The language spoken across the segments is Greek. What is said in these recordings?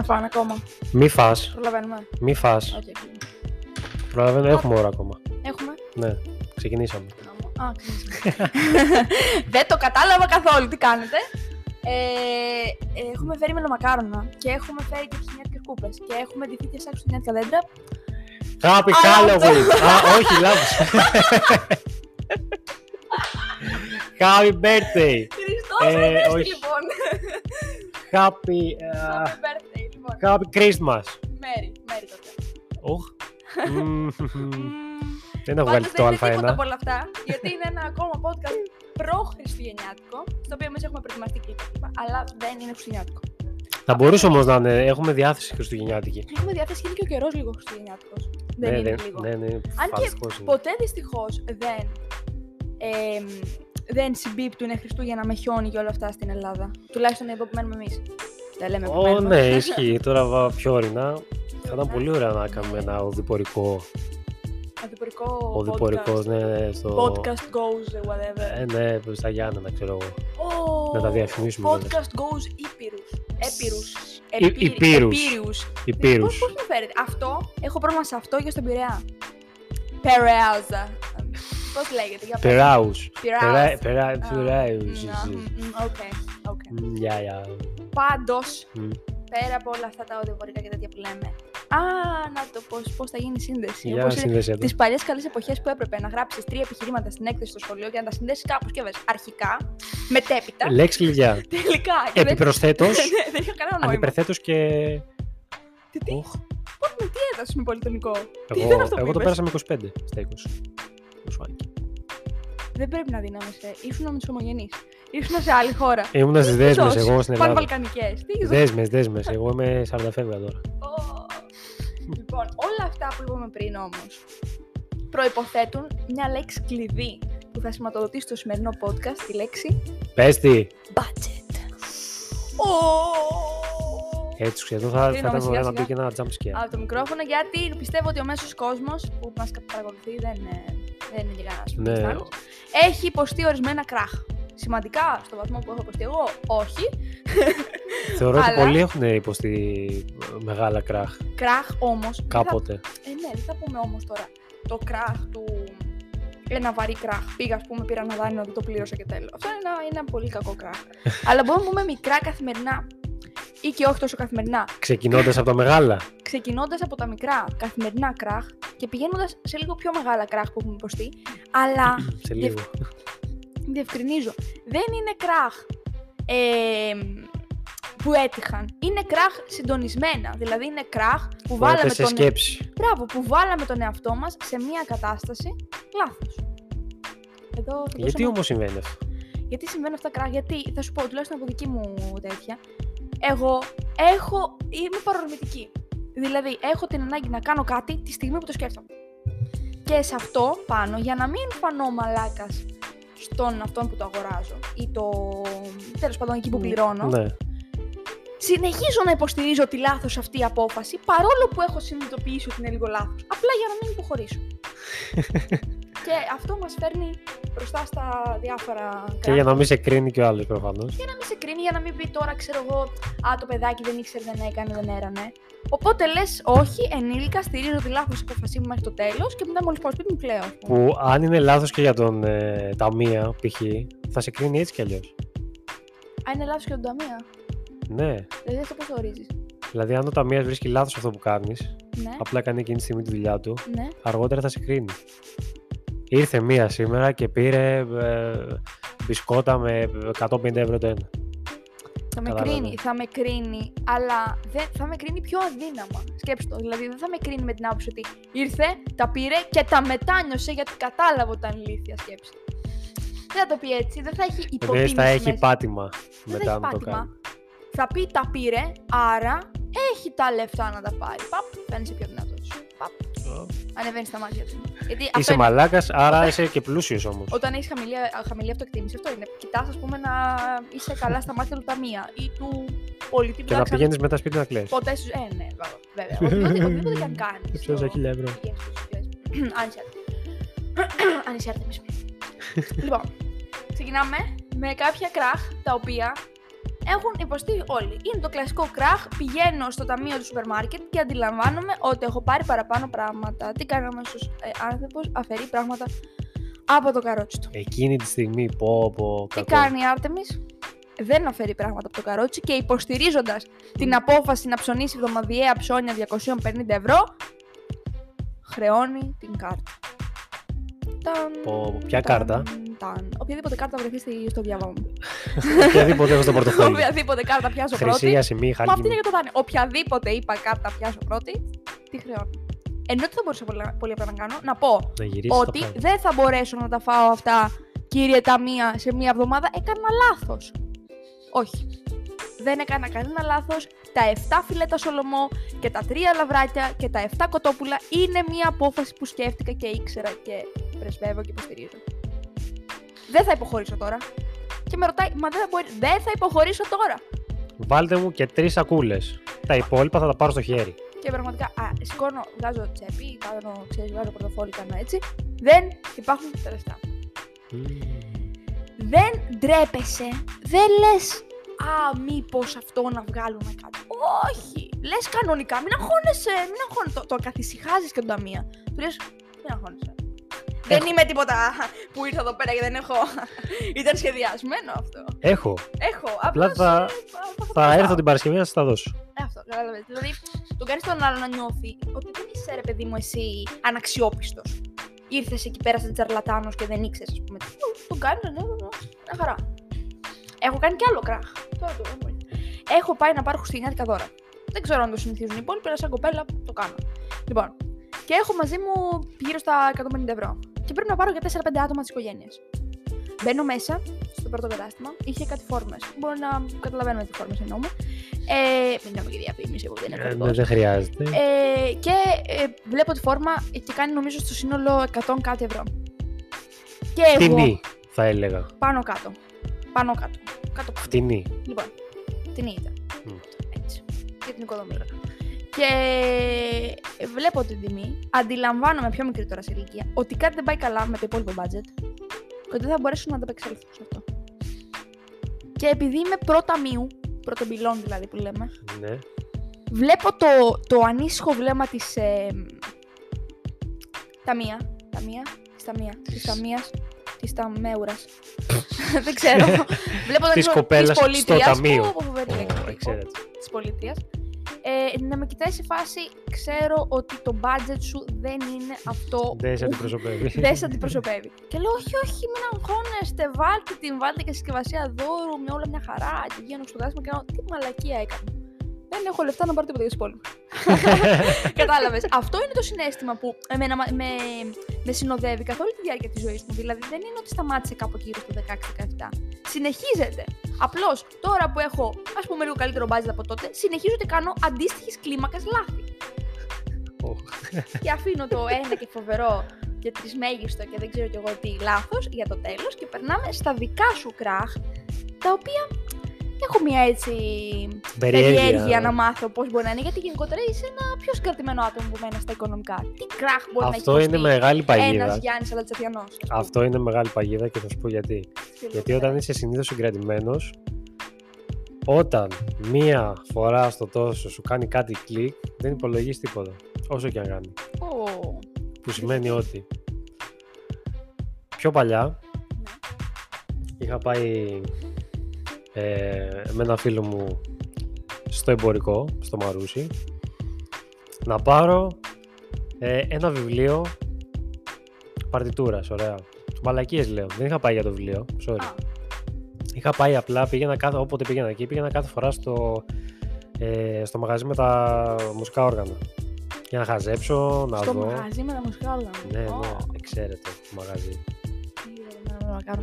Να φάνε ακόμα. Μη φας, Προλαβαίνουμε. μη φας. Οκ, κλείνει. Προλαβαίνω, έχουμε ώρα ακόμα. Έχουμε; Ναι, ξεκινήσαμε. Α, ξεκινήσαμε. Δεν το κατάλαβα καθόλου. Τι κάνετε. Ε, ε, έχουμε φέρει μελομακάρονα και έχουμε φέρει και χριστουγεννιάτικες κούπες και έχουμε ντυθεί και σαν χριστουγεννιάτικα δέντρα. Happy Α, Halloween! Α, όχι, λάθος. Happy birthday! Χριστός Ε, Ανέστη, όχι. λοιπόν. Happy, Happy uh, birthday, λοιπόν. Happy Christmas! Μέρι, μέρι τότε. Οχ. Μμμ, Δεν έχω Πάντως βάλει το δεν είναι τίποτα Α1. από όλα αυτά, γιατί είναι ένα ακόμα podcast προ-χριστουγεννιάτικο, στο οποίο εμείς έχουμε προετοιμαστεί και λοιπά, αλλά δεν είναι χριστουγεννιάτικο. Θα μπορούσε όμως να είναι, έχουμε διάθεση χριστουγεννιάτικη. Έχουμε διάθεση, είναι και ο καιρός λίγο χριστουγεννιάτικος. Δεν ναι, είναι ναι, λίγο. ναι, ναι, Αν και φανταστικός είναι. Ποτέ δυστυχώς δεν. εμ, δεν συμπίπτουν Χριστούγεννα με χιόνι και όλα αυτά στην Ελλάδα. Τουλάχιστον εδώ που μένουμε εμείς. Δεν λέμε που Ω, μένουμε. ναι, ισχύει. Τώρα βα- πιο ορεινά. Θα ήταν πολύ ωραία να κάνουμε ένα οδηπορικό. Οδηπορικό Οδηπορικό, podcast. ναι, ναι, στο. Podcast goes whatever. Ε, ναι, στα Γιάννενα, ξέρω εγώ. Ω, να τα διαφημίσουμε, βέβαια. Podcast goes Ήπειρους. Έπειρους. Ι- Υπήρους. Επίριους. Υπήρου. Πώς, πώς μου φέρετε; Αυτό, έχω πρόβλημα σε αυτό και στον Πειραιά. Περαιάζα. Πώς λέγεται, για πες. Περάου. Πειραίας. Περάου. Να, μ, μ, Οκ, οκ. Γεια, γεια. Πάντως, Μ. πέρα από όλα αυτά τα οδηπορικά και τέτοια που λέμε. Α, να το πώς, πώς θα γίνει η σύνδεση. Για Όπως είναι σύνδεση εδώ. τις παλιές καλές εποχές που έπρεπε να γράψεις τρία επιχειρήματα στην έκθεση στο σχολείο και να τα συνδέσεις κάπως και βες αρχικά, μετέπειτα, Λέξη κλειδιά. τελικά. και δεν- Επιπροσθέτως. Ναι, δεν είχε κανένα νόημα. Αντιπερθέτω και. Τι, τι, Οχ, πώς με τι έδωσες με πολυτονικό; τι Εγώ, ήταν αυτό που εγώ το είπες; πέρασα με 25 στα 20. Το σουάκι. Δεν πρέπει να δίναμεσαι. Ήσουν με του ομογενεί. Ήσουν σε άλλη χώρα. Ήμουνα στις δέσμες εγώ στην Ελλάδα. Πανβαλκανικές. Τι είδος; Δέσμες, δέσμες. Εγώ είμαι 40 φεύγα τώρα. Ω. Λοιπόν, όλα αυτά που είπαμε πριν όμως προποθέτουν μια λέξη κλειδί που θα σηματοδοτήσει το σημερινό podcast τη λέξη Πες τι. budget. Ω. Έτσι σχεδόν θα, θα Κλείνουμε ήταν ωραία να σιγά μπει και ένα jump scare. Από το μικρόφωνο γιατί πιστεύω ότι ο μέσος κόσμος που μας παρακολουθεί δεν, ε, δεν είναι και κανένας Ναι. πιστάνος, έχει υποστεί ορισμένα κράχ. Σημαντικά στο βαθμό που έχω υποστεί εγώ, όχι. Θεωρώ ότι αλλά- πολλοί έχουν υποστεί μεγάλα κράχ Κράχ όμως... δεν θα- κάποτε. Ε, ναι, δεν θα πούμε όμως τώρα το κράχ του... Ένα βαρύ κράχ. Πήγα, ας πούμε, πήρα ένα δάνειο, δεν το πλήρωσα και τέλος. Αυτό είναι ένα, είναι ένα πολύ κακό κράχ. Αλλά μπορούμε να πούμε μικρά καθημερινά ή και όχι τόσο καθημερινά. Ξεκινώντας από τα μεγάλα. ξεκινώντας από τα μικρά καθημερινά κράχ και πηγαίνοντας σε λίγο πιο μεγάλα κράχ που έχουμε υποστεί, αλλά Σε λίγο. Διευκρινίζω, δεν είναι κράχ ε, που έτυχαν. Είναι κράχ συντονισμένα. Δηλαδή είναι κράχ που Βάλαμε βάλαμε σε τον, σκέψη. Μπράβο, που βάλαμε τον εαυτό μας σε μια κατάσταση λάθος. Εδώ θα Γιατί δώσω ένα- όμως συμβαίνει αυτό; γιατί συμβαίνουν αυτά κράχ, γιατί θα σου πω τουλάχιστον από δική μου τέτοια. Εγώ έχω, είμαι παρορμητική. Δηλαδή, έχω την ανάγκη να κάνω κάτι τη στιγμή που το σκέφτομαι. Και σε αυτό πάνω, για να μην φανώ μαλάκας στον αυτόν που το αγοράζω ή το. τέλος πάντων εκεί που πληρώνω, Ναι. συνεχίζω να υποστηρίζω τη λάθος αυτή απόφαση παρόλο που έχω συνειδητοποιήσει ότι είναι λίγο λάθος. Απλά για να μην υποχωρήσω. και αυτό μας φέρνει μπροστά στα διάφορα Και για να μην σε κρίνει και ο άλλος προφανώς. για να μην σε κρίνει, για να μην πει τώρα, ξέρω εγώ, Α, το παιδάκι δεν ήξερε, δεν έκανε, δεν έρανε. Οπότε λες, Όχι, ενήλικα, στηρίζω τη λάθος απόφασή μου μέχρι το τέλος και μετά μόλις πάω σπίτι μου κλαίω. ας πούμε. Που αν είναι λάθος και για τον ε, ταμεία, π.χ., θα σε κρίνει έτσι κι αλλιώς. Α, είναι λάθος και τον ταμεία. Ναι. Δηλαδή αυτό πώς το ορίζεις; Δηλαδή, αν ο ταμείας βρίσκει λάθος αυτό που κάνεις, Ναι, απλά κάνει εκείνη τη στιγμή τη δουλειά του, ναι. αργότερα θα σε κρίνει. Ήρθε μία σήμερα και πήρε ε, μπισκότα με 150 ευρώ το ένα. Θα με Κατάλαβα. κρίνει, θα με κρίνει, αλλά δεν, θα με κρίνει πιο αδύναμα. Σκέψτε το. Δηλαδή δεν θα με κρίνει με την άποψη ότι ήρθε, τα πήρε και τα μετάνιωσε γιατί κατάλαβε ότι ήταν ηλίθια σκέψη. Δεν θα το πει έτσι, δεν θα έχει Δεν υποτίμηση θα έχει μέσα. πάτημα Δεν μετά έχει να το πάτημα. κάνει. Θα πει τα πήρε, άρα έχει τα λεφτά να τα πάρει. Παπ, φαίνεσαι πιο δυνατός. Παπ, ανεβαίνεις στα μάτια του. Γιατί αυτό Είσαι είναι. μαλάκας, άρα είσαι και πλούσιος όμως. Όταν έχεις χαμηλή, χαμηλή αυτοεκτίμηση, αυτό είναι. Κοιτάς, ας πούμε, να είσαι καλά στα μάτια του ταμεία ή του πολιτή που Και να θα πηγαίνεις μετά σπίτι να κλαις. Ποτέ σου. Ε, ναι, βέβαια. Οτιδήποτε, οτιδήποτε και αν κάνεις. Ψώσα χίλια ευρώ. Αν είσαι Αν είσαι άρτεμις. Λοιπόν, ξεκινάμε με κάποια κράχ τα οποία έχουν υποστεί όλοι. Είναι το κλασικό κράχ. Πηγαίνω στο ταμείο του σούπερ μάρκετ και αντιλαμβάνομαι ότι έχω πάρει παραπάνω πράγματα. Τι κάνει ο μέσο ε, άνθρωπος, αφαιρεί πράγματα από το καρότσι του. Εκείνη τη στιγμή, πω, πω, Τι κακό. κάνει η Άρτεμις, δεν αφαιρεί πράγματα από το καρότσι και υποστηρίζοντας την απόφαση να ψωνίσει εβδομαδιαία ψώνια 250 ευρώ, χρεώνει την κάρτα. Ταν, Πω, ποια ταν, κάρτα; ταν. Οποιαδήποτε κάρτα βρεθεί στη- στο διάβα μου. Οποιαδήποτε έχω στο πορτοφόλι. Οποιαδήποτε κάρτα πιάσω Χρυσή, πρώτη. ασημή, Μα αυτή είναι χάλκινη. για το δάνειο. Οποιαδήποτε είπα κάρτα πιάσω πρώτη, τη χρεώνω. Ενώ τι θα μπορούσα πολύ, πολύ απλά να κάνω, να πω Να γυρίσεις το ότι χάλι. δεν θα μπορέσω να τα φάω αυτά, κύριε Ταμία, σε μία εβδομάδα. Έκανα λάθος. Όχι. Δεν έκανα κανένα λάθος. Τα 7 φιλέτα σολομό και τα 3 λαβράκια και τα 7 κοτόπουλα είναι μία απόφαση που σκέφτηκα και ήξερα και πρεσβεύω και υποστηρίζω. Δεν θα υποχωρήσω τώρα. Και με ρωτάει, μα δεν θα, μπορεί... δεν θα υποχωρήσω τώρα. Βάλτε μου και τρεις σακούλες. Τα υπόλοιπα θα τα πάρω στο χέρι. Και πραγματικά, α, σηκώνω, βγάζω τσέπη, κάνω, ξέρεις, βγάζω πορτοφόλι, κάνω έτσι. Δεν υπάρχουν τα λεφτά. Δεν ντρέπεσαι, δεν λες «Α, μήπως αυτό να βγάλουμε κάτι». Όχι! Λες κανονικά, μην αγχώνεσαι, μην αγχώνεσαι. Το, το καθησυχάζεις και τον ταμεία. Του λες, μην αγχώνεσαι. Δεν είμαι τίποτα που ήρθα εδώ πέρα και δεν έχω... Ήταν σχεδιασμένο αυτό. Έχω. Έχω, Απλά απλώς, θα- ε, θα, Θα έρθω την Παρασκευή να σας τα δώσω. Ε, Αυτό, κατάλαβες. Δηλαδή, τον κάνεις τον άλλο να νιώθει ότι δεν είσαι ρε παιδί μου εσύ αναξιόπιστος. Ήρθες εκεί πέρα σαν τσαρλατάνος και δεν ήξερες, ας πούμε. Τι, Τον κάνεις, ναι, ναι, ναι. Μια χαρά. Έχω κάνει κι άλλο κράχ. Τώρα το δεν Έχω πάει να πάρω χριστουγεννιάτικα δώρα. Δεν ξέρω αν το συνηθίζουν οι υπόλοιποι, αλλά σαν κοπέλα το κάνω. Λοιπόν, και έχω μαζί μου γύρω στα 150 ευρώ. Και πρέπει να πάρω για 4-5 άτομα της οικογένειας. Μπαίνω μέσα στο πρώτο κατάστημα, είχε κάτι φόρμες. Μπορεί να καταλαβαίνουμε τι φόρμες εννοούμε. Ε, μην κάνουμε και διαφήμιση, εγώ δεν Ε, είναι ναι, ακριβώς. δεν χρειάζεται. Ε, και ε, βλέπω τη φόρμα και κάνει νομίζω στο σύνολο 100 κάτι ευρώ. Και εγώ Φτηνή, θα έλεγα. πάνω κάτω. Πάνω κάτω. Κάτω από Φτηνή. Λοιπόν, την ήταν. Μμ. Έτσι. Για την οικοδομή. Και βλέπω την τιμή, αντιλαμβάνομαι πιο μικρή τώρα σε ηλικία, ότι κάτι δεν πάει καλά με το υπόλοιπο budget και ότι δεν θα μπορέσω να ανταπεξέλθω σε αυτό. Και επειδή είμαι προταμείου, πρωτομπυλών δηλαδή που λέμε, Ναι. βλέπω το, το ανήσυχο βλέμμα της ε, Ταμία, Ταμία, της Ταμία, της Ταμίας, της Ταμέουρας. Δεν ξέρω. βλέπω το Της ανήσυχο κοπέλας στο πολίτριας. ταμείο. Πω, πω, φοβερή λέξη. Ω, Ξέρετε. της πολίτριας. Ε, να με κοιτάει σε φάση, ξέρω ότι το budget σου δεν είναι αυτό Δεν σε που αντιπροσωπεύει. δεν σε αντιπροσωπεύει. και λέω, όχι, όχι, μην αγχώνεστε, βάλτε την, βάλτε και συσκευασία δώρου με όλα μια χαρά. Και βγαίνω στο δάσμα και λέω, τι μαλακία έκανα. Δεν έχω λεφτά να πάρω τίποτα για του υπόλοιπου. Κατάλαβες. Αυτό είναι το συνέστημα που εμένα, μα- με, με συνοδεύει καθ' όλη τη διάρκεια της ζωής μου. Δηλαδή δεν είναι ότι σταμάτησε κάπου γύρω στο 16-17. Συνεχίζεται. Απλώς τώρα που έχω, ας πούμε, λίγο καλύτερο budget από τότε, συνεχίζω και κάνω αντίστοιχης κλίμακας λάθη. Ω. και αφήνω το ένα και φοβερό και τρισμέγιστο και δεν ξέρω κι εγώ τι λάθος για το τέλος και περνάμε στα δικά σου κράχ, τα οποία έχω μια έτσι Περιέργεια. περιέργεια να μάθω πώς μπορεί να είναι, γιατί γενικότερα είσαι ένα πιο συγκρατημένο άτομο που μένει στα οικονομικά. Τι κράχ μπορεί Αυτό να έχει είναι υποστεί μεγάλη ένας παγίδα. Γιάννης Αλατσατιανό. Αυτό είναι μεγάλη παγίδα και θα σου πω γιατί. Γιατί όταν είσαι συνήθως συγκρατημένος, όταν μία φορά στο τόσο σου κάνει κάτι κλικ, δεν υπολογίζεις τίποτα. Όσο και αν κάνει. Που σημαίνει ότι πιο παλιά είχα πάει ε, με ένα φίλο μου στο εμπορικό, στο Μαρούσι, να πάρω ε, ένα βιβλίο παρτιτούρας, ωραία. Μαλακίες λέω, δεν είχα πάει για το βιβλίο, sorry. Α. Είχα πάει απλά, πήγαινα κάθε, όποτε πήγαινα εκεί, πήγαινα κάθε φορά στο, ε, στο μαγαζί με τα μουσικά όργανα. Για να χαζέψω, να Στο δω. μαγαζί με τα μουσικά όλα. Ναι, ναι, Ω, εξαίρετο το μαγαζί. τι ωραία,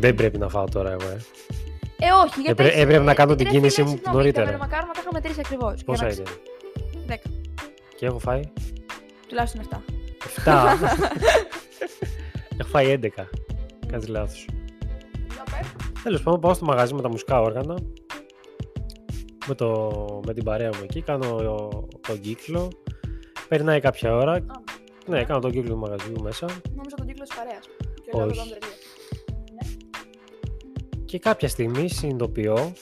Δεν πρέπει να φάω τώρα εγώ, ε. Ε, όχι, γιατί. Έπρε- έπρεπε να κάνω την ρε κίνησή φίλε, μου συγγνώμη, νωρίτερα. Τα μελομακάρονα τα είχα μετρήσει ακριβώς. Πόσα είναι; 10. Και έχω φάει; Τουλάχιστον 7. 7. έχω φάει 11. Κάτι λάθος. Τέλος πάντων, πάω στο μαγαζί με τα μουσικά όργανα. Με, το, με την παρέα μου εκεί, κάνω τον κύκλο. Περνάει κάποια ώρα. Ναι, κάνω τον κύκλο του μαγαζιού μέσα. Νόμιζα τον κύκλο της παρέας. Και Όχι. Λέω τον τρελή. Και κάποια στιγμή συνειδητοποιώ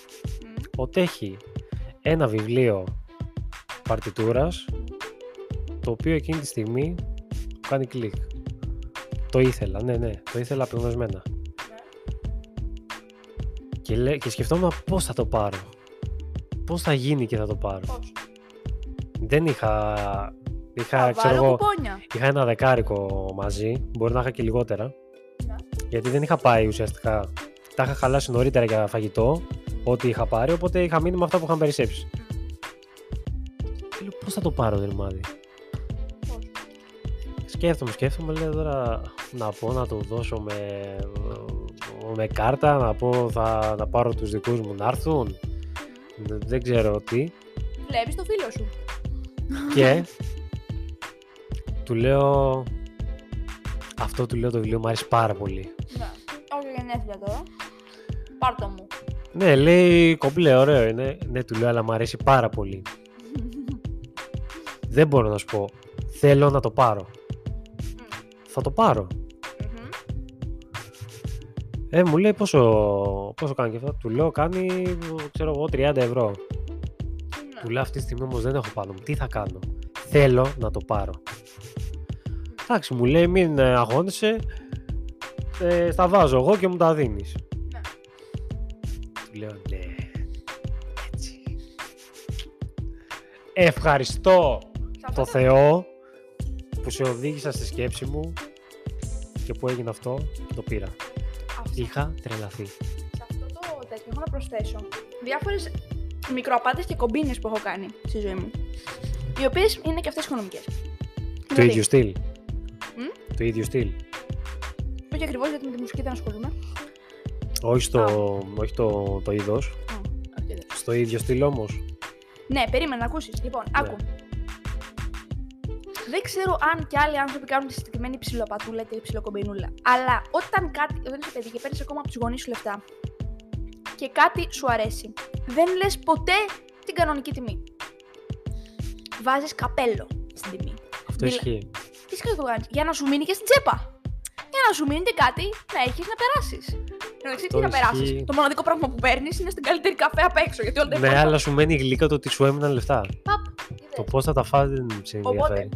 ότι έχει ένα βιβλίο παρτιτούρας το οποίο εκείνη τη στιγμή κάνει κλικ. Το ήθελα, ναι, ναι, το ήθελα απεγνωσμένα. Και, λέ, και σκεφτόμουν πώς θα το πάρω. Πώς θα γίνει και θα το πάρω. Πώς; Δεν είχα... Είχα, Θα ξέρω βάλω εγώ, κουπόνια. είχα ένα δεκάρικο μαζί, μπορεί να είχα και λιγότερα. Ναι. Γιατί δεν είχα πάει ουσιαστικά. Τα είχα χαλάσει νωρίτερα για φαγητό, ό,τι είχα πάρει, οπότε είχα μείνει με αυτά που είχαν περισσέψει. Και λέω, πώς θα το πάρω, δεν ρημάδι. Πώς. Σκέφτομαι, σκέφτομαι, λέω τώρα να πω να το δώσω με, με κάρτα, να πω θα να πάρω τους δικούς μου να έρθουν. Δεν ξέρω τι. Βλέπεις το φίλο σου. Και του λέω. Αυτό του λέω το βιβλίο μου αρέσει πάρα πολύ. Ναι. Όχι γενέθλια τώρα. Πάρτο μου. Ναι, λέει κομπλέ, ωραίο είναι. Ναι, του λέω, αλλά μου αρέσει πάρα πολύ. Δεν μπορώ να σου πω. Θέλω να το πάρω. Θα το πάρω. Μμμ. Ε, μου λέει πόσο, πόσο κάνει και αυτό. Του λέω κάνει, ξέρω εγώ, 30 ευρώ. Ναι. Του λέω αυτή τη στιγμή όμως δεν έχω πάνω μου. Τι θα κάνω; Θέλω να το πάρω. Εντάξει, μου λέει μην ε, αγχώνεσαι. Ε, στα βάζω εγώ και μου τα δίνεις. Ευχαριστώ Σε αυτό το το- Θεό που σε οδήγησα στη σκέψη μου και που έγινε αυτό και το πήρα. αυτό- Είχα τρελαθεί. Σε αυτό το τέτοιο έχω να προσθέσω διάφορες μικροαπάτε και κομπίνες που έχω κάνει στη ζωή μου. Οι οποίες είναι και αυτές οικονομικές. Το ίδιο στυλ. Μμ; Το ίδιο στυλ. Όχι ακριβώς γιατί με τη μουσική δεν ασχολούμαι. Όχι, στο, όχι το, το είδος. Α, όχι, δεν. Στο ίδιο στυλ όμως. Ναι, περίμενα να ακούσεις. Λοιπόν, Ναι. άκου. Δεν ξέρω αν και άλλοι άνθρωποι κάνουν τη συγκεκριμένη ψιλοπατούλα και ψιλοκομπινούλα. Αλλά όταν κάτι. Όταν είσαι παιδί και παίρνεις ακόμα από τους γονείς σου λεφτά και κάτι σου αρέσει, δεν λες ποτέ την κανονική τιμή. Βάζεις καπέλο στην τιμή. Αυτό Μιλά- ισχύει. Φυσικά το κάνεις; Για να σου μείνει και στην τσέπα. Για να σου μείνει και κάτι να έχεις να περάσεις. Εντάξει, τι Αυτό να περάσεις. ισχύει. Το μοναδικό πράγμα που παίρνεις είναι στην καλύτερη καφέ απ' έξω. Γιατί όλα τα Ναι, υπόλοιπα- αλλά σου μένει γλύκα το ότι σου έμειναν λεφτά. Παπ, Το είδες. πώς θα τα φας δεν σε Οπότε, ενδιαφέρει.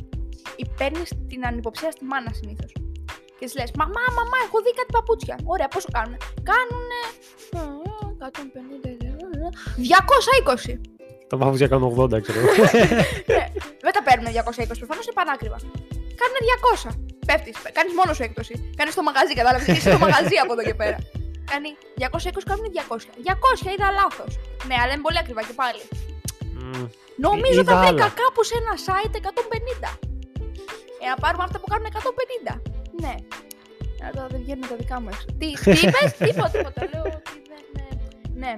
παίρνεις την ανυποψία στη μάνα συνήθως. Και της λες: Μαμά, μαμά, έχω δει κάτι παπούτσια. Ωραία, πόσο κάνουν. Κάνουνε; ε, 150 ευρώ, 220. Τα παπούτσια κάνουν 80, ξέρω. εγώ. Ναι, δεν τα παίρνουν 220, προφανώς είναι πανάκριβα. Κάνουν 200. Πέφτεις, κάνεις μόνος σου έκπτωση. Κάνεις το μαγαζί, κατάλαβες. Είσαι το μαγαζί από εδώ και πέρα. Κάνει 220, κάνουν 200. 200 είδα λάθος. Ναι, αλλά είναι πολύ ακριβά και πάλι. Μμμ. Νομίζω Είδα τα βρήκα άλλα. κάπου σε ένα site 150. Ε, να πάρουμε αυτά που κάνουν 150. Ναι. Αλλά τώρα δεν βγαίνουν τα δικά μου έξω. Τι, τι είπες, τίποτα, τίποτα. Λέω ότι δεν... Ναι. ναι.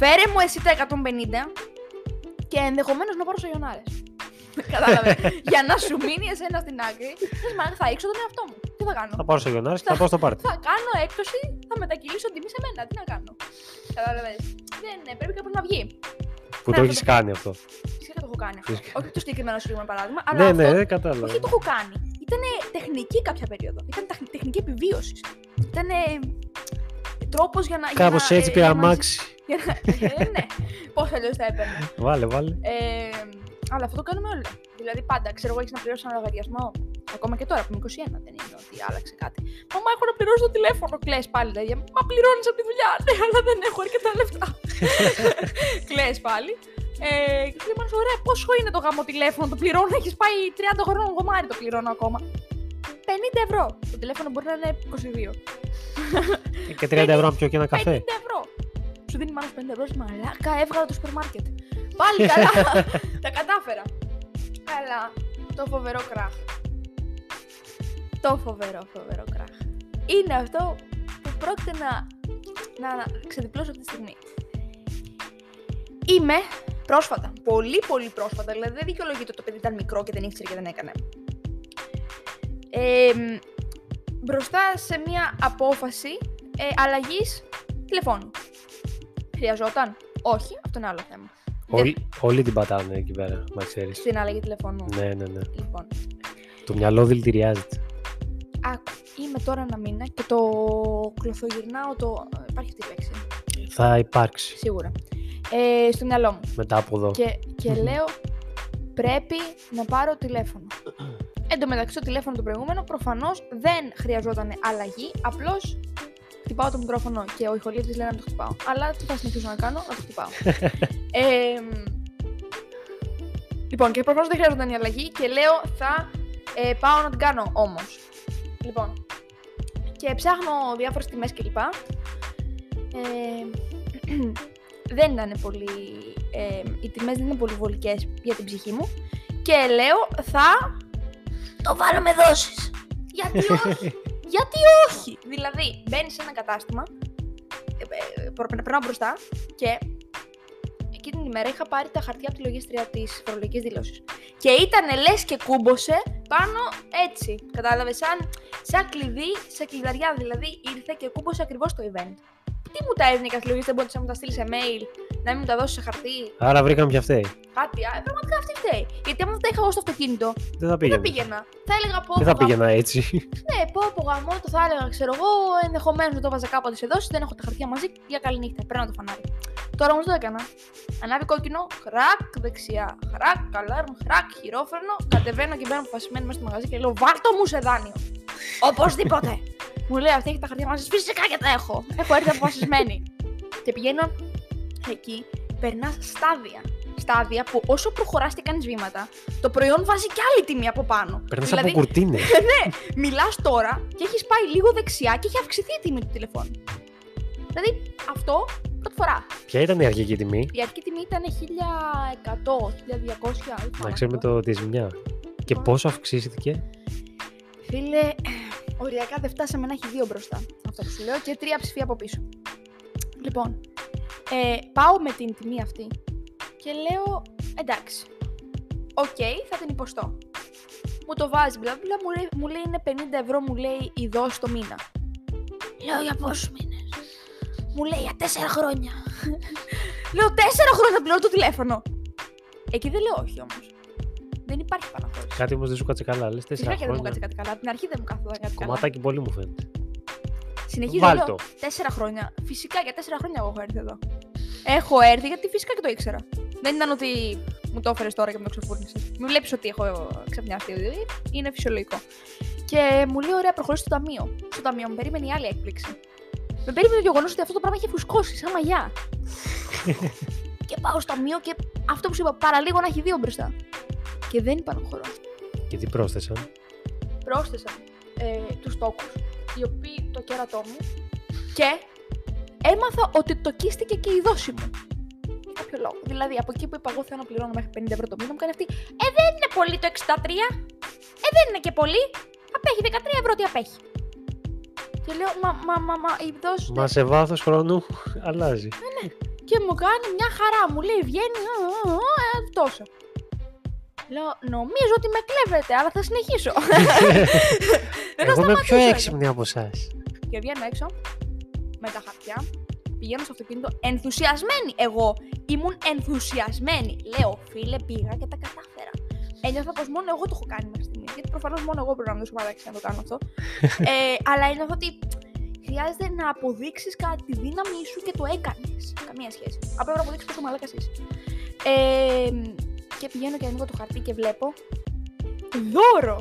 Φέρε μου εσύ τα 150 και ενδεχομένως να πάρω σαγιονάρες. Κατάλαβες. Για να σου μείνει εσένα στην άκρη, λες, «Μα θα ρίξω τον εαυτό μου. Τι θα κάνω; Θα πάρω σε γιονάρι και θα πάω στο πάρτι. Θα κάνω έκπτωση, θα μετακυλήσω τιμή σε μένα. Τι να κάνω; Κατάλαβες. Δεν, ναι, πρέπει κάπως να βγει. Που Ναι, το αυτό έχεις το- κάνει αυτό. Φυσικά το έχω κάνει αυτό. Φυσικά. Όχι το συγκεκριμένο συγκεκριμένο παράδειγμα, αλλά Ναι, αυτό ναι, κατάλαβα. όχι το έχω κάνει. Ήταν τεχνική κάποια περίοδο. Ήταν ταχ- τεχνική επιβίωσης. Ήταν τρόπος για να. για Κάπως να- έτσι ε, πήρα για να- αμάξι. για να- ε, ναι. Πώς αλλιώς θα έπαιρνε. Βάλε, βάλε. Ε, αλλά αυτό το κάνουμε όλοι. Δηλαδή πάντα, ξέρω εγώ, έχεις να πληρώσεις ένα λογαριασμό. Ακόμα και τώρα που είμαι 21, δεν είναι ότι άλλαξε κάτι. Μαμά, έχω να πληρώσω το τηλέφωνο. Κλε πάλι, δηλαδή. Μα πληρώνεις από τη δουλειά. Ναι, αλλά δεν έχω αρκετά λεφτά. Κλε πάλι. Ε, και του λέω, ωραία, πόσο είναι το γάμο τηλέφωνο, το πληρώνω, έχεις πάει 30 χρόνων γομάρι, το πληρώνω ακόμα. 50 ευρώ. Το τηλέφωνο μπορεί να είναι 22. Και 30 ευρώ να πιω και ένα 50 καφέ. ευρώ. Σου δίνει μάλλον 50 ευρώ, είσαι μαλάκα, έβγαλα το σούπερ μάρκετ. Πάλι καλά, τα κατάφερα. Αλλά το φοβερό κράχ. Το φοβερό, φοβερό κράχ. Είναι αυτό που πρόκειται να, να ξεδιπλώσω αυτή τη στιγμή. Είμαι πρόσφατα, πολύ πολύ πρόσφατα, δηλαδή δεν δικαιολογείται ότι το παιδί ήταν μικρό και δεν ήξερε και δεν έκανε. Ε, μ, μπροστά σε μια απόφαση ε, αλλαγής τηλεφώνου. Χρειαζόταν; Όχι, αυτό είναι άλλο θέμα. Όλοι, όλοι την πατάνε εκεί πέρα, να ξέρεις. Στην αλλαγή τηλεφώνου. Ναι, ναι, ναι. Λοιπόν, Το μυαλό δηλητηριάζεται. Άκου, είμαι τώρα ένα μήνα και το κλωθογυρνάω το... Υπάρχει αυτή η λέξη. Θα υπάρξει. Σίγουρα. Ε, στο μυαλό μου. Μετά από εδώ. Και, και λέω, πρέπει να πάρω τηλέφωνο. Εν τω μεταξύ, το τηλέφωνο το προηγούμενο προφανώς δεν χρειαζόταν αλλαγή. Απλώς χτυπάω το μικρόφωνο και ο ηχολήπτης λέει να το χτυπάω. Αλλά τι θα συνεχίσω να κάνω, να το χτυπάω. ε, λοιπόν, και προφανώς δεν χρειαζόταν η αλλαγή και λέω θα ε, πάω να την κάνω όμως. Λοιπόν, και ψάχνω διάφορες τιμές κλπ. Ε, δεν ήταν πολύ. Ε, οι τιμές δεν είναι πολύ βολικές για την ψυχή μου. Και λέω θα το βάλω με δόσεις. Γιατί όχι; Γιατί όχι; Δηλαδή, μπαίνεις σε ένα κατάστημα, ε, ε, περνάω μπροστά και εκείνη την ημέρα είχα πάρει τα χαρτιά από τη λογίστρια της φορολογικής δήλωση. Και ήταν λες και κούμποσε πάνω έτσι. Κατάλαβες, σαν, σαν κλειδί, σε κλειδαριά δηλαδή ήρθε και κούμποσε ακριβώς το event. Τι μου τα έδινες η καθηγήτρια, δεν μπορούσε να μου τα στείλεις σε mail, να μην μου τα δώσεις σε χαρτί; Άρα βρήκαμε πια φταίει. Κάτι, α, πραγματικά αυτή φταίει. Γιατί άμα δεν τα είχα εγώ στο αυτοκίνητο, δεν θα πήγαινα. Δεν πήγαινα. Θα έλεγα πω. Δεν θα πήγαινα έτσι. Ναι, πω από γαμό το θα έλεγα, ξέρω εγώ, ενδεχομένως να το βάζα κάποτε σε δόση, δεν έχω τα χαρτιά μαζί για καλή νύχτα. Παίρνω το φανάρι. Τώρα όμως δεν το έκανα. Ανάβει κόκκινο, χρακ δεξιά, χρακ, καλάρμ, χρακ, χειρόφρενο. Κατεβαίνω και μπαίνω αποφασισμένη μέσα στο μαγαζί και λέω Βάλτο μου σε δάνειο. Οπωσδήποτε. Μου λέει αυτή έχει τα χαρτιά μαζί. Φυσικά και τα έχω. Έχω έρθει αποφασισμένη. και πηγαίνω εκεί, περνάς στάδια. Στάδια που όσο προχωράς και κάνεις βήματα, το προϊόν βάζει και άλλη τιμή από πάνω. Περνάς δηλαδή, από κουρτίνες. ναι, μιλάς τώρα και έχεις πάει λίγο δεξιά και έχει αυξηθεί η τιμή του τηλεφώνου. Δηλαδή αυτό πρώτη φορά. Ποια ήταν η αρχική τιμή; Η αρχική τιμή ήταν 1100, 1200. Να ξέρουμε το τη ζημιά. Και πόσο αυξήθηκε; Φίλε, οριακά δεν φτάσαμε να έχει δύο μπροστά. Αυτό που σου λέω και τρία ψηφία από πίσω. Λοιπόν, ε, πάω με την τιμή αυτή και λέω εντάξει. Οκ, θα την υποστώ. Μου το βάζει, μπλα, μπλα, μου, λέει, μου λέει είναι 50 ευρώ, μου λέει η δόση το μήνα. Λέω για πόσους μήνες; Μου λέει για 4 χρόνια. λέω 4 χρόνια πλέον το τηλέφωνο. Εκεί δεν λέω όχι όμως. Δεν υπάρχει παραχώρηση. Κάτι όμως δεν σου κάτσε καλά. Λες 4 Φυσικά χρόνια. και δεν μου κάτσε κάτι καλά. την αρχή δεν μου κάθεται κάτι καλά. Κομματάκι πολύ μου φαίνεται. Συνεχίζω Βάλτο. λέω 4 χρόνια. Φυσικά για 4 χρόνια εγώ έχω έρθει εδώ. Έχω έρθει γιατί φυσικά και το ήξερα. Δεν ήταν ότι μου το έφερες τώρα και μου το ξεφούρνησες. Μην βλέπεις ότι έχω ξαφνιαστεί. Δηλαδή είναι φυσιολογικό. Και μου λέει: Ωραία, προχωρήσει στο ταμείο. Στο ταμείο μου περίμενε η άλλη έκπληξη. Με περίμενε το γεγονός ότι αυτό το πράγμα είχε φουσκώσει, σαν μαγιά. και πάω στο ταμείο και αυτό που σου είπα, παραλίγο να έχει δύο μπροστά. Και δεν χώρο. Και τι πρόσθεσαν. Πρόσθεσαν ε, τους τόκους, οι οποίοι το κέρατό μου και έμαθα ότι το κίστηκε και η δόση μου. Για κάποιο λόγο. Δηλαδή, από εκεί που είπα εγώ θέλω να πληρώνω μέχρι 50 ευρώ το μήνα, μου κάνει αυτή. Ε, δεν είναι πολύ το 63. Ε, δεν είναι και πολύ. Απέχει 13 ευρώ, τι απέχει. Και λέω, μα, μα, μα, μα η δόση. Μα σε βάθος χρόνου αλλάζει. Ναι, ναι. Και μου κάνει μια χαρά. Μου λέει, βγαίνει. Ε, τόσο. Λέω, νομίζω ότι με κλέβετε, αλλά θα συνεχίσω. Εγώ είμαι πιο έξυπνη από εσάς. Και βγαίνω έξω με τα χαρτιά. Πηγαίνω στο αυτοκίνητο ενθουσιασμένη. Εγώ ήμουν ενθουσιασμένη. Λέω, φίλε, πήγα και τα κατάφερα. Ένιωθα πως μόνο εγώ το έχω κάνει μέχρι στιγμή. Γιατί προφανώς μόνο εγώ πρέπει να δώσω παράξει να το κάνω αυτό. ε, αλλά ένιωθα ότι χρειάζεται να αποδείξεις κάτι τη δύναμή σου και το έκανες. Καμία σχέση. Απλά πρέπει να αποδείξεις πόσο μαλάκα είσαι. Ε, και πηγαίνω και ανοίγω το χαρτί και βλέπω δώρο.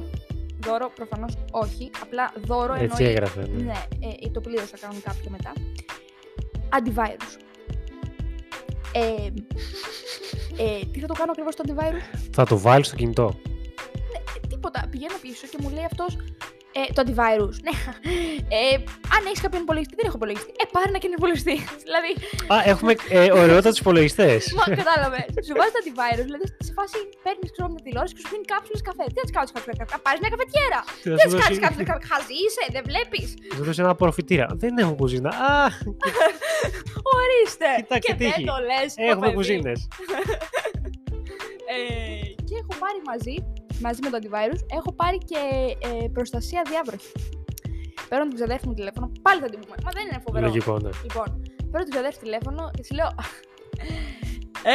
Δώρο, προφανώς όχι. Απλά δώρο εννοεί. Έτσι έγραφε. Ναι, ναι ε, το πλήρωσα κάνουν κάποιο μετά. Antivirus. Ε, ε, τι θα το κάνω ακριβώς στο antivirus; Θα το βάλεις στο κινητό. Ναι, τίποτα. Πηγαίνω πίσω και μου λέει αυτός ε, το antivirus. Ναι. Ε, αν έχεις κάποιον υπολογιστή, δεν έχω υπολογιστή. Ε, πάρε ένα κοινό υπολογιστή. δηλαδή. Α, έχουμε ε, ωραιότατους υπολογιστές. Μα κατάλαβες. σου βάζεις το antivirus, δηλαδή σε φάση παίρνεις ξέρω με τηλεόραση και σου δίνει κάψουλες καφέ. Τι θα τις κάνεις κάψουλε καφέ. Πάρεις μια καφετιέρα. Τι θα τις κάνεις κάψουλες καφέ. Χαζή είσαι, δεν βλέπεις. Σου δώσει ένα προφητήρα. Δεν έχω κουζίνα. Α, Ορίστε. Κοίτα, και δεν το λες. Έχουμε κουζίνες. ε, και έχω πάρει μαζί μαζί με το antivirus, έχω πάρει και ε, προστασία διάβροχη. Παίρνω την ξαδέρφη μου τηλέφωνο, πάλι θα την πούμε. Μα δεν είναι φοβερό. Λογικό, ναι. Λοιπόν, παίρνω την ξαδέρφη τηλέφωνο και της λέω.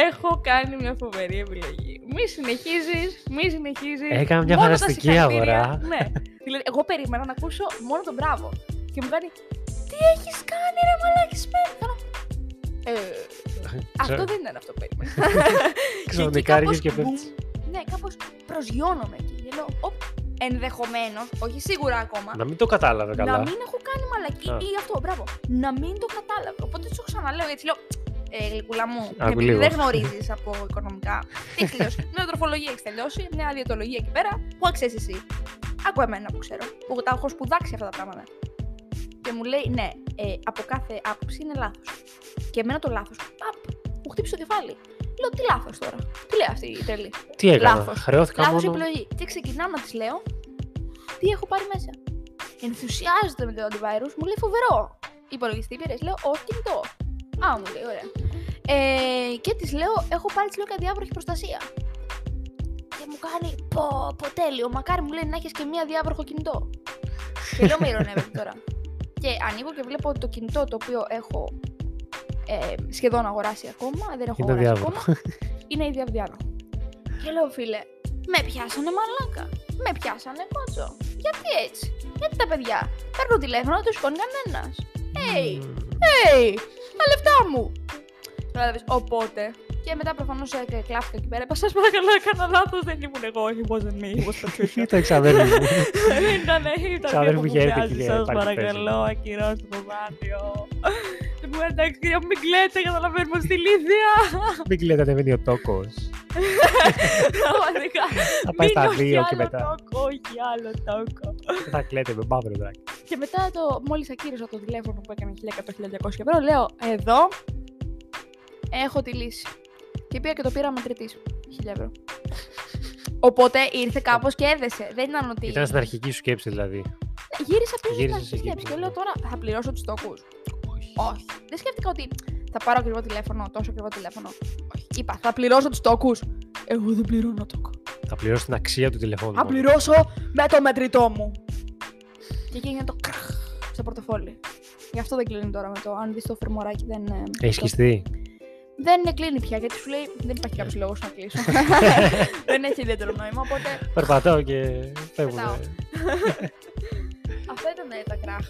Έχω κάνει μια φοβερή επιλογή. Μη συνεχίζεις, μη συνεχίζεις. Έκανα μια φανταστική αγορά. Ναι. δηλαδή, εγώ περίμενα να ακούσω μόνο τον μπράβο. Και μου κάνει, Τι έχεις κάνει, ρε μαλάκι σπέρι. Ε, αυτό δεν ήταν αυτό που περίμενα. Ξαφνικά άργησε και πέφτεις. Ναι, κάπως προσγειώνομαι εκεί. Και λέω, ενδεχομένως, όχι σίγουρα ακόμα. Να μην το κατάλαβε καλά. Να μην έχω κάνει μαλακή ή αυτό, μπράβο. Να μην το κατάλαβε. Οπότε σου ξαναλέω έτσι λέω. Ε, γλυκούλα μου, επειδή δεν γνωρίζεις από οικονομικά. Τι έχει τελειώσει. Μια τροφολογία έχει τελειώσει, μια διατολογία εκεί πέρα. Πού ξέρει εσύ; Άκου εμένα που ξέρω. Που τα έχω σπουδάξει αυτά τα πράγματα. Και μου λέει, ναι, ε, από κάθε άποψη είναι λάθος. Και εμένα το λάθος. Μου χτύπησε το κεφάλι. Λέω, τι λάθος τώρα. Τι λέει αυτή η τρελή. Τι έκανα. Λάθος. Χρεώθηκα λάθος μόνο. επιλογή. Και ξεκινάω να της λέω, τι έχω πάρει μέσα; Ενθουσιάζεται με το antivirus, μου λέει φοβερό. Υπολογιστή πήρε, λέω, όχι κινητό. Α, μου λέει, ωραία. Ε, και της λέω, έχω πάρει της λέω και διάβροχη προστασία. Και μου κάνει, πω, πω, τέλειο. Μακάρι μου λέει να έχεις και μία διάβροχο κινητό. και λέω, με ηρωνεύεται τώρα. Και ανοίγω και βλέπω το κινητό το οποίο έχω ε, σχεδόν αγοράσει ακόμα, δεν έχω είναι αγοράσει ακόμα. είναι ήδη αδιάβροχο. και λέω, φίλε, με πιάσανε μαλάκα. Με πιάσανε κότσο. Γιατί έτσι; Γιατί τα παιδιά παίρνουν τηλέφωνο, δεν τους σηκώνει κανένας. Hey, hey, τα λεφτά μου. Οπότε και μετά προφανώς κλάφτηκα εκεί πέρα. Σας παρακαλώ, έκανα λάθος. Δεν ήμουν εγώ, όχι, wasn't me. Was Patricia. Ήταν ξαδέρφη μου. Ήταν, ήταν. Ξαδέρφη μου χαίρεται. Σας παρακαλώ, ακυρώστε το δάνειο. Μου εντάξει, κυρία μου, μην κλαίτε, καταλαβαίνουμε στη Λίδια. Μην κλαίτε, ανεβαίνει ο τόκος. Πραγματικά. Θα πάει στα δύο και μετά. Όχι άλλο τόκο. Θα κλαίτε με μαύρο δράκι. Και μετά το, μόλις ακύρωσα το τηλέφωνο που έκανε 1100-1200 ευρώ, λέω εδώ έχω τη λύση. Και πήγα και το πήρα μετρητής. 1000 ευρώ. Οπότε ήρθε κάπως και έδεσε. Δεν ήταν ότι. Ήταν στην αρχική σου σκέψη δηλαδή. Γύρισα πίσω στην αρχική σκέψη και λέω ναι. τώρα θα πληρώσω τους τόκους. Όχι. Όχι. Δεν σκέφτηκα ότι θα πάρω ακριβό τηλέφωνο, τόσο ακριβό τηλέφωνο. Όχι. Είπα θα πληρώσω τους τόκους. Εγώ δεν πληρώνω τόκο. Θα πληρώσω την αξία του τηλεφώνου. Θα πληρώσω με το μετρητό μου. Και εκεί είναι το κραχ στο πορτοφόλι. Γι' αυτό δεν κλείνει τώρα με το. Αν δεις το φερμοράκι δεν. Έχεις χυστεί δεν κλείνει πια γιατί σου λέει δεν υπάρχει κάποιος λόγος να κλείσω. δεν έχει ιδιαίτερο νόημα, οπότε. Περπατάω και φεύγω. Αυτά ήταν τα κράχ.